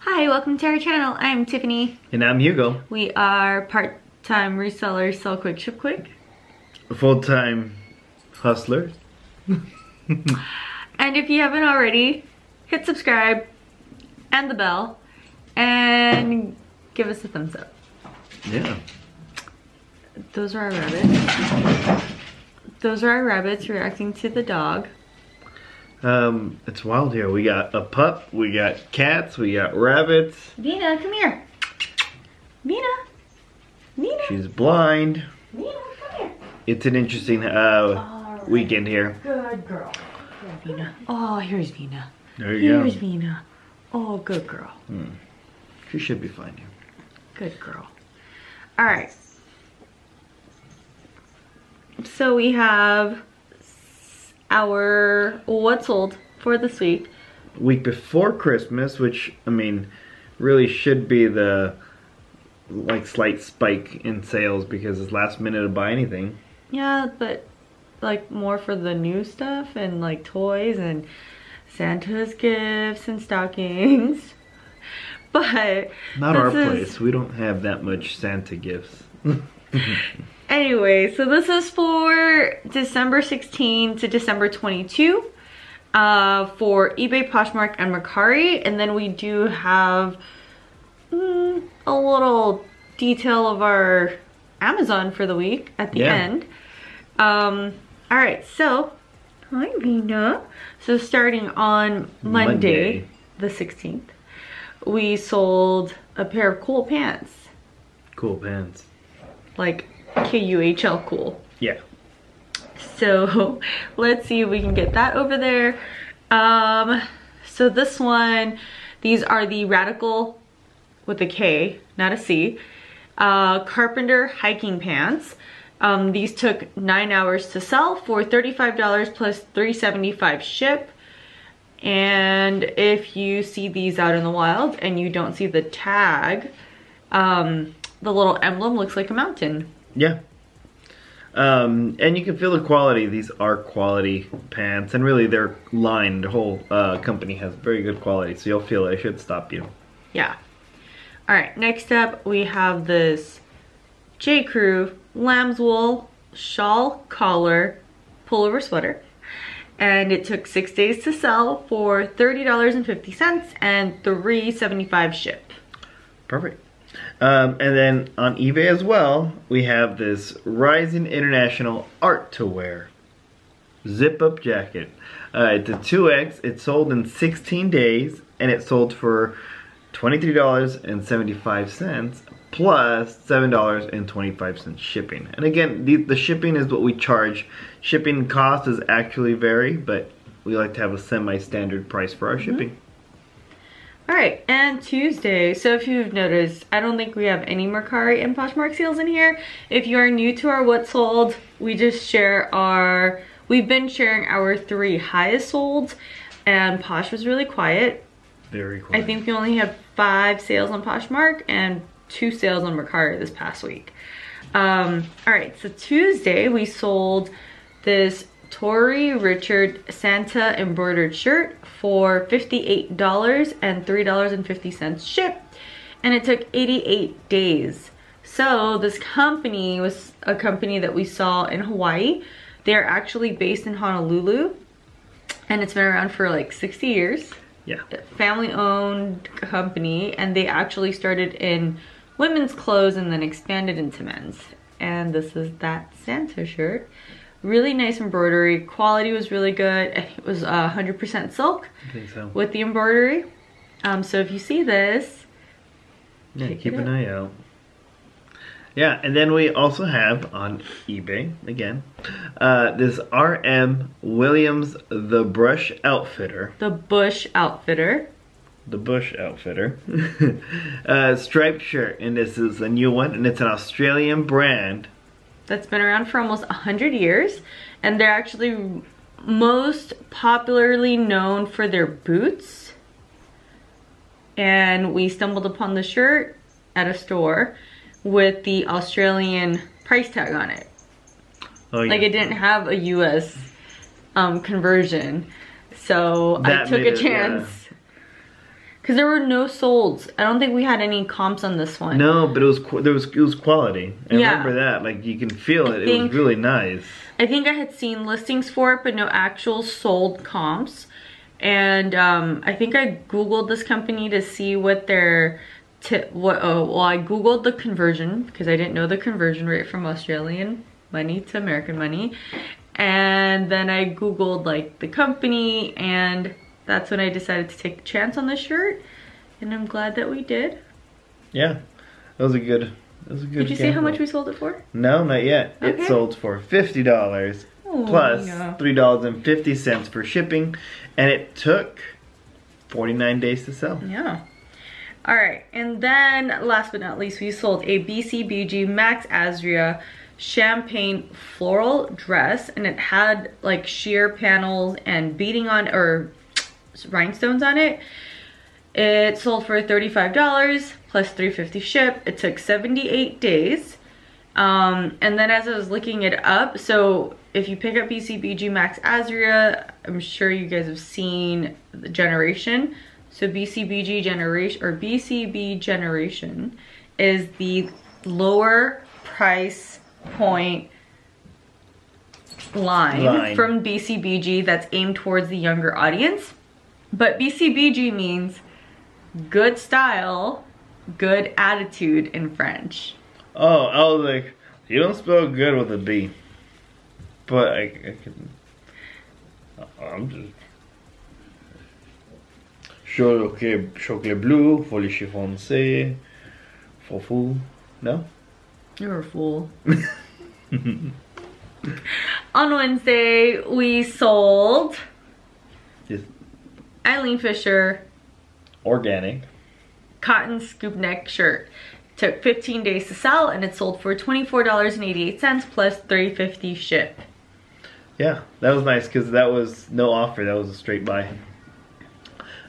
Hi, welcome to our channel. I'm Tiffany. And I'm Hugo, We are part-time resellers, sell quick, ship quick. full-time hustler. And if you haven't already, hit subscribe and the bell and give us a thumbs up. Yeah. Those are our rabbits. Those are our rabbits reacting to the dog. Um, it's wild here. We got a pup, we got cats, we got rabbits. Vina, come here. Vina. Vina. She's blind. Vina, come here. It's an interesting uh, weekend here. Good girl. Here, Vina. Oh, here's Vina. There you Here's go. Vina. Oh, good girl. Hmm. She should be fine here. Good girl. All right. So we have our what's sold for this week. Week before Christmas, which I mean, really should be the like slight spike in sales because it's last minute to buy anything. Yeah, but like more for the new stuff and like toys and Santa's gifts and stockings. But Not our is- place. We don't have that much Santa gifts. Anyway, so this is for December 16 to December 22 uh, for eBay, Poshmark, and Mercari. And then we do have mm, a little detail of our Amazon for the week at the Yeah. end. Um, all right, so hi Vina. So starting on Monday, Monday. the 16th, we sold a pair of Kuhl pants, Kuhl pants. like K-U-H-L Kuhl. Yeah. So let's see if we can get that over there. Um, so this one, these are the Radical with a K, not a C, uh, Carpenter hiking pants. Um, these took nine hours to sell for $35 plus $375 ship. And if you see these out in the wild and you don't see the tag, um, the little emblem looks like a mountain. Yeah. Um, and you can feel the quality. These are quality pants, and really, their line, the whole uh, company has very good quality. So you'll feel it. It should stop you. Yeah. All right, next up we have this J. Crew lamb's wool shawl collar pullover sweater. And it took six days to sell for $30.50 and $3.75 ship. Perfect. Um, and then on eBay as well, we have this Rising International Art to Wear zip up jacket. Uh, it's a 2X. It sold in 16 days, and it sold for $23.75 plus $7.25 shipping. And again, the, the shipping is what we charge. Shipping cost is actually vary, but we like to have a semi-standard price for our shipping. All right, and Tuesday. So if you've noticed, I don't think we have any Mercari and Poshmark sales in here. If you are new to our What Sold, we just share our, we've been sharing our three highest solds and Posh was really quiet. Very quiet. I think we only had five sales on Poshmark and two sales on Mercari this past week. Um, all right, so Tuesday we sold this Tori Richard Santa embroidered shirt for $58 and $3.50 ship. And it took 88 days. So this company was a company that we saw in Hawaii. They're actually based in Honolulu and it's been around for like 60 years yeah. family owned company and they actually started in women's clothes and then expanded into men's and this is that santa shirt really nice embroidery. Quality was really good. It was uh, 100% silk think so. with the embroidery. Um, so if you see this Yeah, keep an eye out. Yeah, and then we also have on eBay again uh, this RM Williams the Brush Outfitter, the bush outfitter. The Bush Outfitter, uh, striped shirt, and this is a new one, and it's an Australian brand. That's been around for almost 100 years and they're actually most popularly known for their boots and we stumbled upon the shirt at a store with the Australian price tag on it Oh yeah, like it didn't have a US um, conversion. So I took a it, chance. Cause there were no solds. I don't think we had any comps on this one. No, but it was there was it was quality. I Yeah. remember that. Like you can feel I it. It was really nice. I think I had seen listings for it, but no actual sold comps. And um, I think I googled this company to see what their tip. What? Oh, well, I googled the conversion because I didn't know the conversion rate from Australian money to American money, and then I googled like the company, and that's when I decided to take a chance on this shirt. And I'm glad that we did. Yeah, that was a good. That was a good. Did you see how much we sold it for? No, not yet. Okay. It sold for fifty dollars Oh, plus three dollars and fifty cents for shipping, and it took forty nine days to sell. Yeah. All right, and then last but not least, we sold a BCBG Max Azria champagne floral dress, and it had like sheer panels and beading on or rhinestones on it. It sold for $35 plus 350 ship. It took 78 days. Um, and then as I was looking it up, so if you pick up BCBG Max Azria, I'm sure you guys have seen the generation. So BCBG generation or BCB generation is the lower price point line, Line. from BCBG that's aimed towards the younger audience. But BCBG means good style, good attitude in French. Oh, I was like, you don't spell good with a B, but I, I can. I'm just. Chocolat, bleu, folie chiffon fofu. No? You're a fool. On Wednesday, we sold Just Eileen Fisher organic. cotton scoop neck shirt. Took 15 days to sell and it sold for $24.88 plus 350 ship. Yeah, that was nice because that was no offer. That was a straight buy.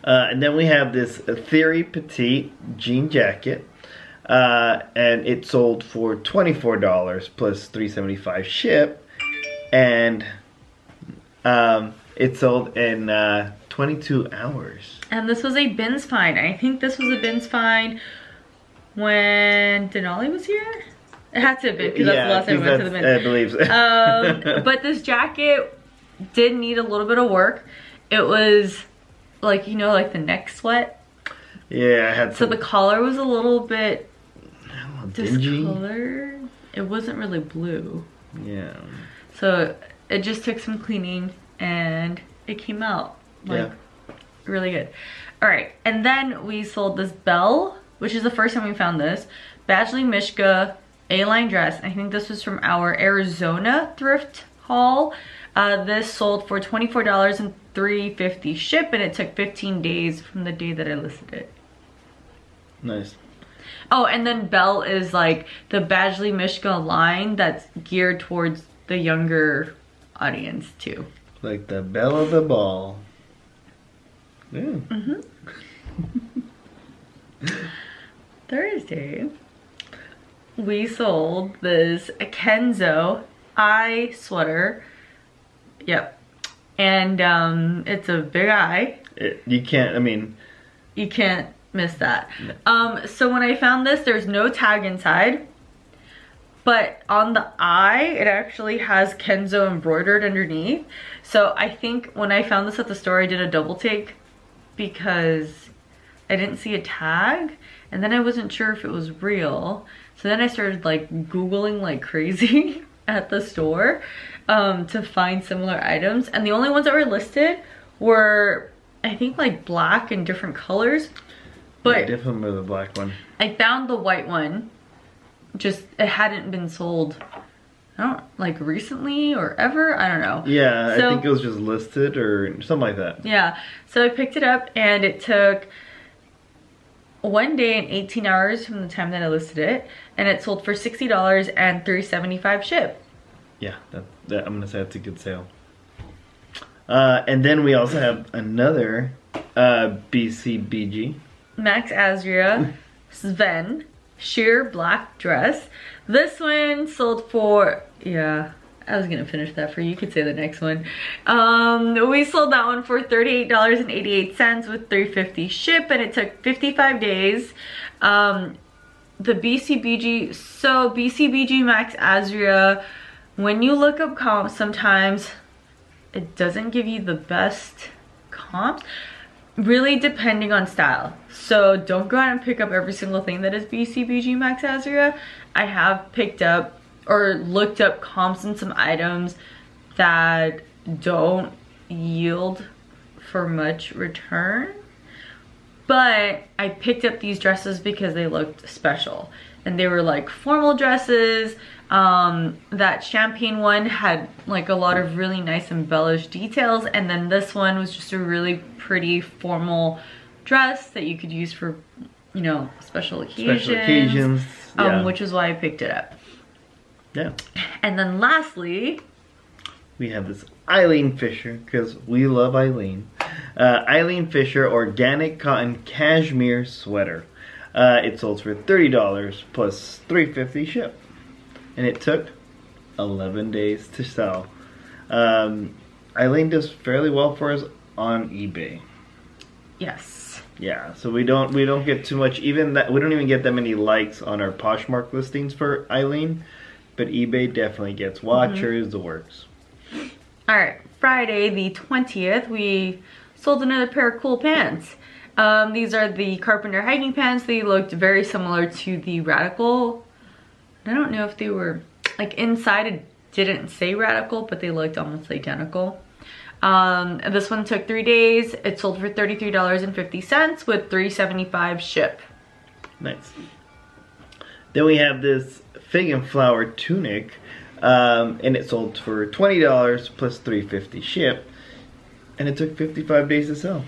Uh, and then we have this Theory Petite jean jacket. Uh, and it sold for $24 plus 375 ship. And um, it sold in uh, 22 hours. And this was a bins find. I think this was a bins find when Denali was here. It had to have been because that's the last time we went to the bins. I believe so. um, but this jacket did need a little bit of work. It was like you know, like the neck sweat. yeah, I had So the collar was a little bit dingy. discolored. It wasn't really blue, Yeah. so it just took some cleaning and it came out like Yeah. really good. All right, and then we sold this Belle, which is the first time we found this Badgley Mischka A-line dress. I think this was from our Arizona thrift haul. Uh, this sold for $24 and 350 ship and it took 15 days from the day that I listed it. Nice. Oh, and then Belle is like the Badgley Mischka line that's geared towards the younger audience too. Like the bell of the ball. Yeah. Thursday, we sold this Kenzo eye sweater. Yep. And um, it's a big eye. It, you can't, I mean, You can't miss that. Um, so when I found this, there's no tag inside. But on the eye, it actually has Kenzo embroidered underneath. So I think when I found this at the store, I did a double take because I didn't see a tag. And then I wasn't sure if it was real. So then I started like Googling like crazy at the store um, to find similar items. And the only ones that were listed were, I think like black and different colors. But yeah, with the black one. I found the white one. Just it hadn't been sold. I don't like recently or ever. I don't know. Yeah, So- I think it was just listed or something like that. Yeah. So I picked it up and it took one day and 18 hours from the time that I listed it, and it sold for sixty dollars and 375 ship. Yeah, that, that I'm gonna say that's a good sale. Uh, and then we also have another uh, BCBG. Max Azria Sven sheer black dress. This one sold for yeah. I was gonna finish that for you. You could say the next one. Um, we sold that one for $38.88 with 350 ship and it took 55 days. Um, the BCBG, so BCBG Max Azria, when you look up comps, sometimes it doesn't give you the best comps really depending on style. So don't go out and pick up every single thing that is BCBG Max Azria. I have picked up or looked up comps and some items that don't yield for much return. But I picked up these dresses because they looked special. And they were like formal dresses. Um, that champagne one had like a lot of really nice embellished details. And then this one was just a really pretty formal dress that you could use for, you know, special occasions. Special occasions. Yeah. Um, which is why I picked it up. Yeah. And then lastly, we have this Eileen Fisher because we love Eileen. Uh, Eileen Fisher organic cotton cashmere sweater. Uh, it sold for thirty dollars plus three fifty ship, and it took eleven days to sell. Um, Eileen does fairly well for us on eBay. yes. Yeah, so we don't we don't get too much even that we don't even get that many likes on our Poshmark listings for Eileen, but eBay definitely gets watchers, the works. All right, Friday the 20th, we sold another pair of Kuhl pants. Um, these are the Carpenter hiking pants. They looked very similar to the Radical. I don't know if they were, like inside it didn't say Radical, but they looked almost identical. Um, this one took three days. It sold for $33.50 with $3.75 ship. Nice. Then we have this fig and flower tunic, um, and it sold for twenty dollars plus three fifty ship, and it took fifty five days to sell.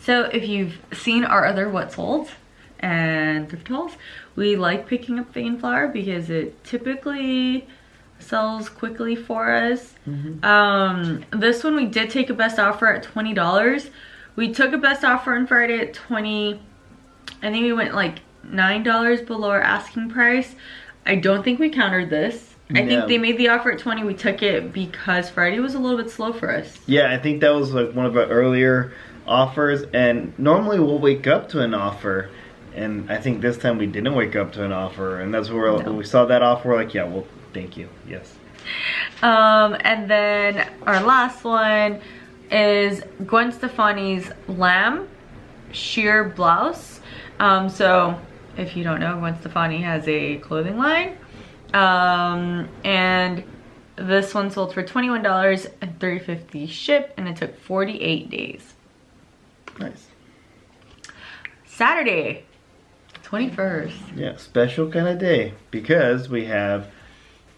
So if you've seen our other what sold and thrift hauls, we like picking up Fig and Flower because it typically sells quickly for us. Um, this one we did take a best offer at $20. We took a best offer on Friday at 20 I think we went like $9 below our asking price. I don't think we countered this. I No. think they made the offer at 20. We took it because Friday was a little bit slow for us. Yeah, I think that was like one of our earlier offers, and normally we'll wake up to an offer, and I think this time we didn't wake up to an offer, and that's where No. when we saw that offer, we're like, yeah, well, thank you, yes. Um, and then our last one is Gwen Stefani's L.A.M.B. sheer blouse. Um, so if you don't know, Gwen Stefani has a clothing line. Um, and this one sold for $21 and $3.50 ship and it took 48 days. Nice. Saturday, 21st. Yeah, special kind of day because we have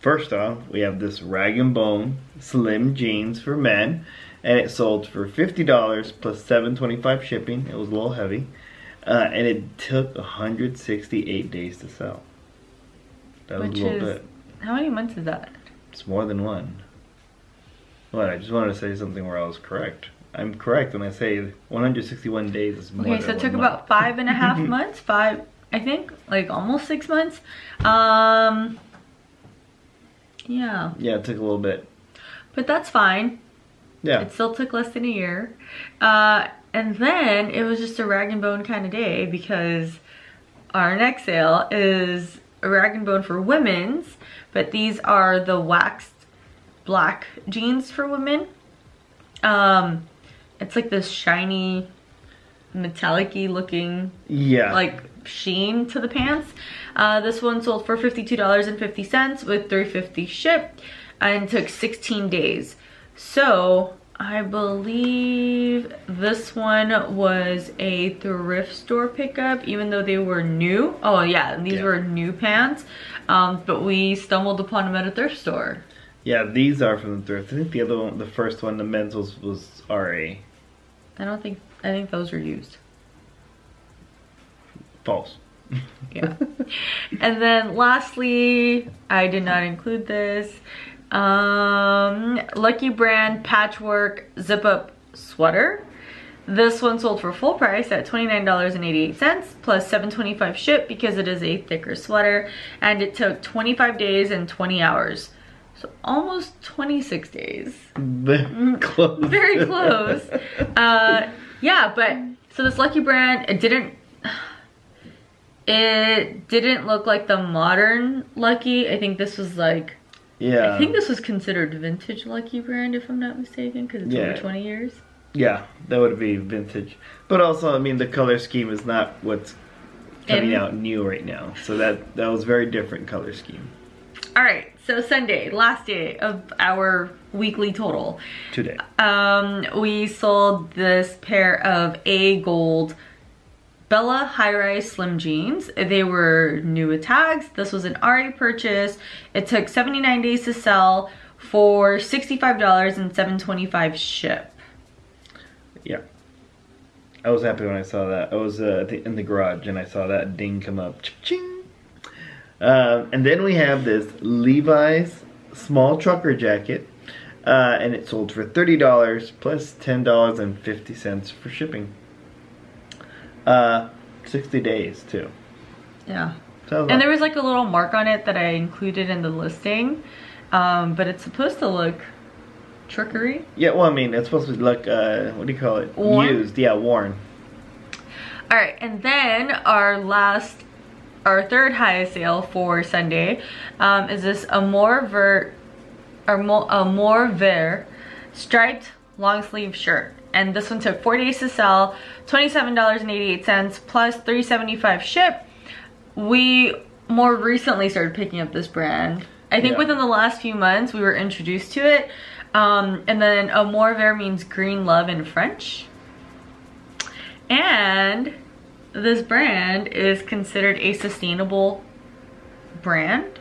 first off we have this rag and bone slim jeans for men, and it sold for fifty dollars plus seven twenty five shipping. It was a little heavy, uh, and it took hundred sixty eight days to sell. That was a little is- bit. How many months is that? It's more than one. What? I just wanted to say something where I was correct. I'm correct when I say 161 days is more Okay, so it took month. about five and a half months, five, I think, like almost six months. Um, yeah, Yeah, it took a little bit. but that's fine. Yeah. It still took less than a year. Uh, and then it was just a rag and bone kind of day because our next sale is a rag and bone for women's, but these are the waxed black jeans for women. Um, it's like this shiny, metallic-y looking yeah. like sheen to the pants. Uh, this one sold for $52.50 with 350 shipped and took 16 days. So I believe this one was a thrift store pickup, even though they were new. Oh yeah, these Yeah. were new pants. Um, but we stumbled upon them at a thrift store. Yeah, these are from the thrift. I think the other one, the first one, the men's was, was RA. I don't think I think those are used. False. yeah. and then lastly, I did not include this. Um, Lucky Brand Patchwork Zip Up Sweater. This one sold for full price at $29.88 plus $7.25 ship because it is a thicker sweater and it took 25 days and 20 hours. So almost 26 days. Very close. Very close. Uh, yeah, but so this Lucky brand, it didn't, it didn't look like the modern Lucky. I think this was like, Yeah. I think this was considered vintage Lucky brand if I'm not mistaken because it's Yeah. over 20 years. Yeah, that would be vintage. But also, I mean, the color scheme is not what's coming And- out new right now. So that that was very different color scheme All right, so Sunday, last day of our weekly total. today. Um, we sold this pair of AGOLDE Bella High Rise Slim Jeans. They were new with tags. This was an RA purchase. It took 79 days to sell for $65 and $7.25 ship. Yeah. I was happy when I saw that. I was uh, in the garage and I saw that ding come up. Ching. Um, and then we have this Levi's small trucker jacket. Uh, and it sold for $30 plus $10.50 for shipping. Uh, 60 days too. Yeah. Sounds And there was like a little mark on it that I included in the listing. Um, but it's supposed to look trickery. Yeah, well, I mean, it's supposed to look, uh, what do you call it? Worn? Used, yeah, worn. All right, and then our last, our third highest sale for Sunday um, is this Amour Vert, or Mo- Amour Vert striped long sleeve shirt. And this one took four days to sell, $27.88 plus $3.75 ship. We more recently started picking up this brand. I think Yeah. within the last few months we were introduced to it. Um, and then Amour Vert means green love in French. And this brand is considered a sustainable brand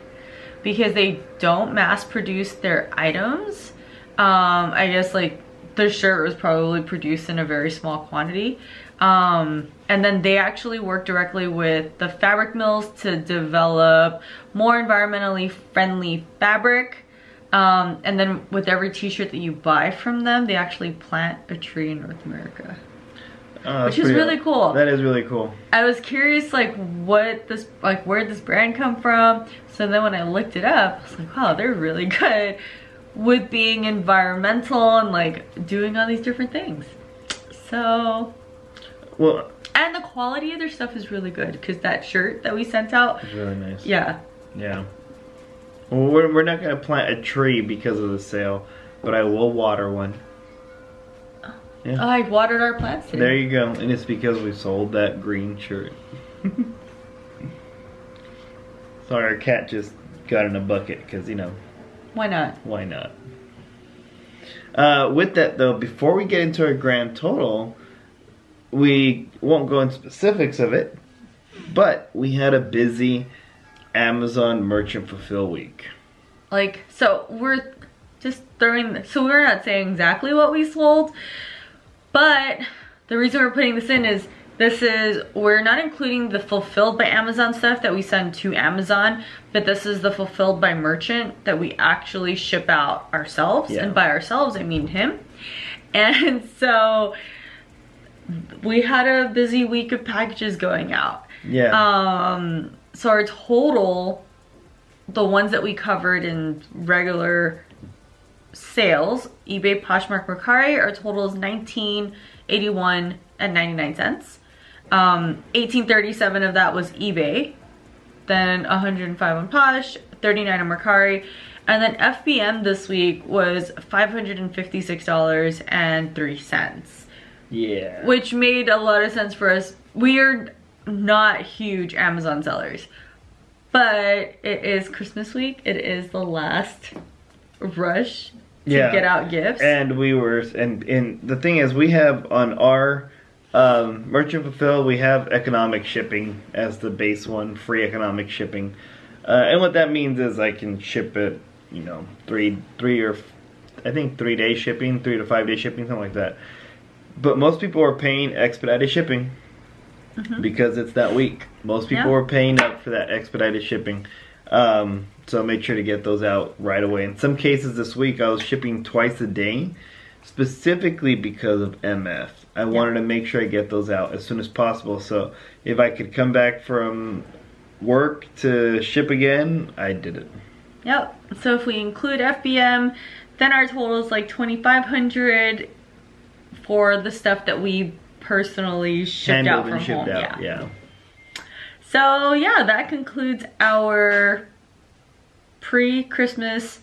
because they don't mass produce their items. Um, I guess like the shirt was probably produced in a very small quantity. Um, and then they actually work directly with the fabric mills to develop more environmentally friendly fabric. Um, and then with every t-shirt that you buy from them, they actually plant a tree in North America. That's Which is really cool. That is really cool. I was curious like what this like where did this brand come from? So then when I looked it up, I was like, wow, they're really good with being environmental and like doing all these different things. So Well, and the quality of their stuff is really good because that shirt that we sent out, it's really nice. yeah. Yeah. Well, we're, we're not going to plant a tree because of the sale, but I will water one. Oh, yeah. Oh, I watered our plants today. There you go. And it's because we sold that green shirt. Sorry, our cat just got in a bucket because, you know, Why not? why not? Uh, with that, though, before we get into our grand total, we won't go into specifics of it, but we had a busy Amazon Merchant Fulfill week. Like, so we're just throwing, so we're not saying exactly what we sold, but the reason we're putting this in is this is, we're not including the fulfilled by Amazon stuff that we send to Amazon, but this is the fulfilled by merchant that we actually ship out ourselves. Yeah. And by ourselves, I mean him. And so we had a busy week of packages going out. Yeah. Um, so our total, the ones that we covered in regular sales, eBay, Poshmark, Mercari, our total is 1981 and 99 cents. Um, 1837 of that was eBay, then 105 on Posh, 39 on Mercari, and then FBM this week was $556.03 yeah. which made a lot of sense for us. We are not huge Amazon sellers, but it is Christmas week. It is the last rush to Yeah. get out gifts. and we were and and the thing is we have on our um, merchant fulfill we have economic shipping as the base one free economic shipping uh, and what that means is i can ship it you know three three or i think three day shipping three to five day shipping something like that but most people are paying expedited shipping because it's that week most people. Yeah. are paying up for that expedited shipping um, so make sure to get those out right away. In some cases this week I was shipping twice a day specifically because of MF. I wanted to make sure I get those out as soon as possible. So if I could come back from work to ship again, I did it. Yep. So if we include FBM, then our total is like 2,500 for the stuff that we personally shipped out from shipped home. out. Yeah. Yeah. So yeah, that concludes our pre-Christmas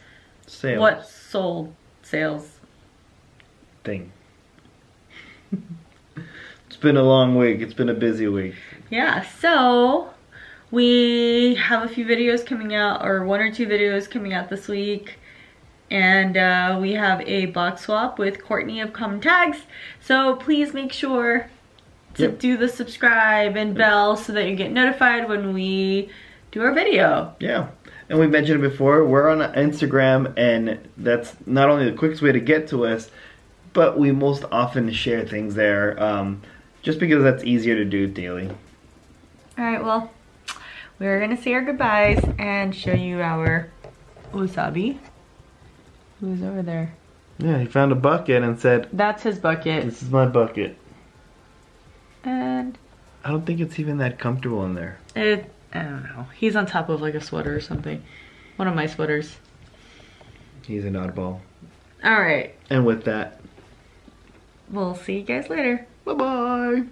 Sales what sold sales. Thing. it's been a long week. It's been a busy week. Yeah, so we have a few videos coming out, or one or two videos coming out this week. And uh, we have a box swap with Courtney of Common Tags. So please make sure to Yep. do the subscribe and bell so that you get notified when we do our video. Yeah. And we mentioned it before, we're on Instagram, and that's not only the quickest way to get to us, but we most often share things there um, just because that's easier to do daily. All right, well, we're gonna say our goodbyes and show you our wasabi. Who's over there? Yeah, he found a bucket and said, That's his bucket. This is my bucket. And I don't think it's even that comfortable in there. it, I don't know. He's on top of like a sweater or something. One of my sweaters. He's an oddball. All right, And with that, We'll see you guys later. Bye-bye.